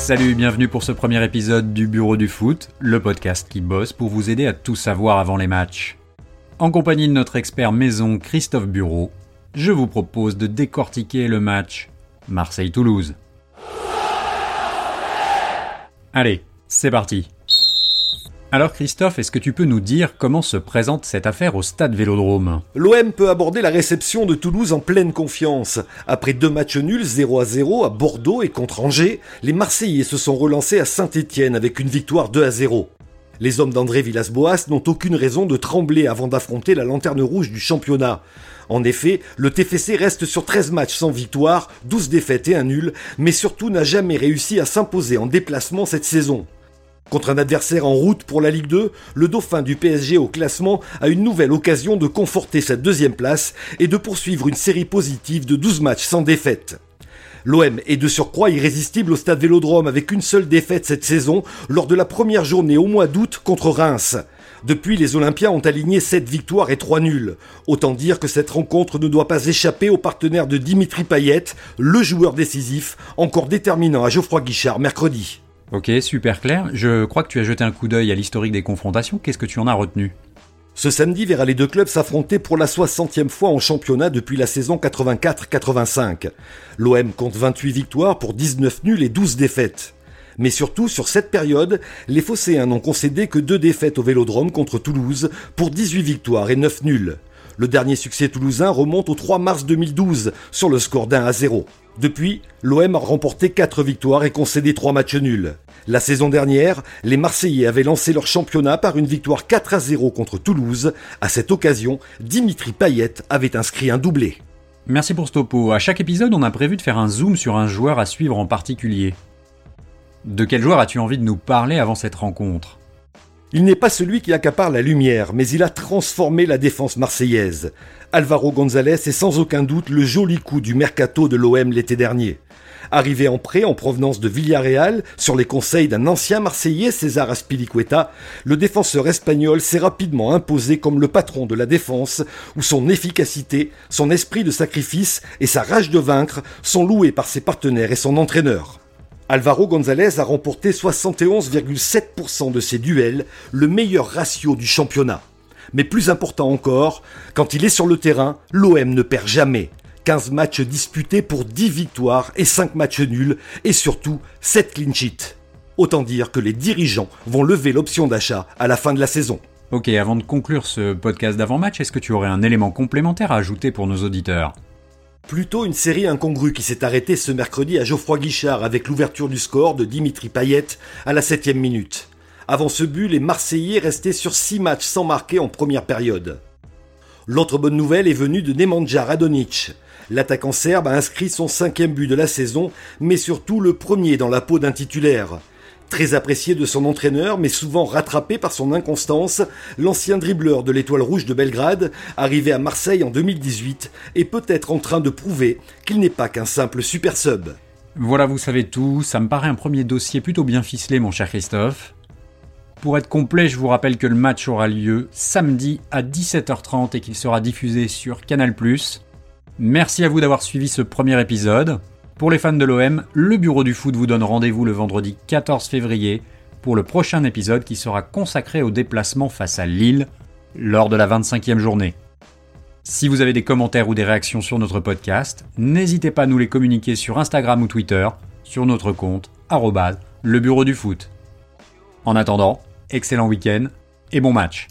Salut, bienvenue pour ce premier épisode du Bureau du foot, le podcast qui bosse pour vous aider à tout savoir avant les matchs. En compagnie de notre expert maison Christophe Bureau, je vous propose de décortiquer le match Marseille-Toulouse. Allez, c'est parti. Alors Christophe, est-ce que tu peux nous dire comment se présente cette affaire au stade Vélodrome? L'OM peut aborder la réception de Toulouse en pleine confiance. Après deux matchs nuls 0 à 0 à Bordeaux et contre Angers, les Marseillais se sont relancés à Saint-Étienne avec une victoire 2 à 0. Les hommes d'André Villas-Boas n'ont aucune raison de trembler avant d'affronter la lanterne rouge du championnat. En effet, le TFC reste sur 13 matchs sans victoire, 12 défaites et un nul, mais surtout n'a jamais réussi à s'imposer en déplacement cette saison. Contre un adversaire en route pour la Ligue 2, le dauphin du PSG au classement a une nouvelle occasion de conforter sa deuxième place et de poursuivre une série positive de 12 matchs sans défaite. L'OM est de surcroît irrésistible au stade Vélodrome avec une seule défaite cette saison lors de la première journée au mois d'août contre Reims. Depuis, les Olympiens ont aligné 7 victoires et 3 nuls. Autant dire que cette rencontre ne doit pas échapper aux partenaires de Dimitri Payet, le joueur décisif, encore déterminant à Geoffroy Guichard mercredi. Ok, super clair. Je crois que tu as jeté un coup d'œil à l'historique des confrontations. Qu'est-ce que tu en as retenu? Ce samedi verra les deux clubs s'affronter pour la 60e fois en championnat depuis la saison 84-85. L'OM compte 28 victoires pour 19 nuls et 12 défaites. Mais surtout, sur cette période, les Phocéens n'ont concédé que deux défaites au Vélodrome contre Toulouse pour 18 victoires et 9 nuls. Le dernier succès toulousain remonte au 3 mars 2012 sur le score d'un à 0. Depuis, l'OM a remporté 4 victoires et concédé 3 matchs nuls. La saison dernière, les Marseillais avaient lancé leur championnat par une victoire 4 à 0 contre Toulouse. À cette occasion, Dimitri Payet avait inscrit un doublé. Merci pour ce topo. À chaque épisode, on a prévu de faire un zoom sur un joueur à suivre en particulier. De quel joueur as-tu envie de nous parler avant cette rencontre? Il n'est pas celui qui accapare la lumière, mais il a transformé la défense marseillaise. Alvaro González est sans aucun doute le joli coup du mercato de l'OM l'été dernier. Arrivé en prêt en provenance de Villarreal, sur les conseils d'un ancien Marseillais, César Aspilicueta, le défenseur espagnol s'est rapidement imposé comme le patron de la défense, où son efficacité, son esprit de sacrifice et sa rage de vaincre sont loués par ses partenaires et son entraîneur. Alvaro González a remporté 71,7% de ses duels, le meilleur ratio du championnat. Mais plus important encore, quand il est sur le terrain, l'OM ne perd jamais. 15 matchs disputés pour 10 victoires et 5 matchs nuls, et surtout 7 clean sheets. Autant dire que les dirigeants vont lever l'option d'achat à la fin de la saison. Ok, avant de conclure ce podcast d'avant-match, est-ce que tu aurais un élément complémentaire à ajouter pour nos auditeurs? Plutôt une série incongrue qui s'est arrêtée ce mercredi à Geoffroy Guichard avec l'ouverture du score de Dimitri Payet à la 7 minute. Avant ce but, les Marseillais restaient sur 6 matchs sans marquer en première période. L'autre bonne nouvelle est venue de Nemanja Radonic. L'attaquant serbe a inscrit son cinquième but de la saison, mais surtout le premier dans la peau d'un titulaire. Très apprécié de son entraîneur, mais souvent rattrapé par son inconstance, l'ancien dribbleur de l'étoile rouge de Belgrade, arrivé à Marseille en 2018, est peut-être en train de prouver qu'il n'est pas qu'un simple super sub. Voilà, vous savez tout, ça me paraît un premier dossier plutôt bien ficelé, mon cher Christophe. Pour être complet, je vous rappelle que le match aura lieu samedi à 17h30 et qu'il sera diffusé sur Canal+. Merci à vous d'avoir suivi ce premier épisode. Pour les fans de l'OM, le Bureau du Foot vous donne rendez-vous le vendredi 14 février pour le prochain épisode qui sera consacré au déplacement face à Lille lors de la 25e journée. Si vous avez des commentaires ou des réactions sur notre podcast, n'hésitez pas à nous les communiquer sur Instagram ou Twitter, sur notre compte, le bureau du foot. En attendant, excellent week-end et bon match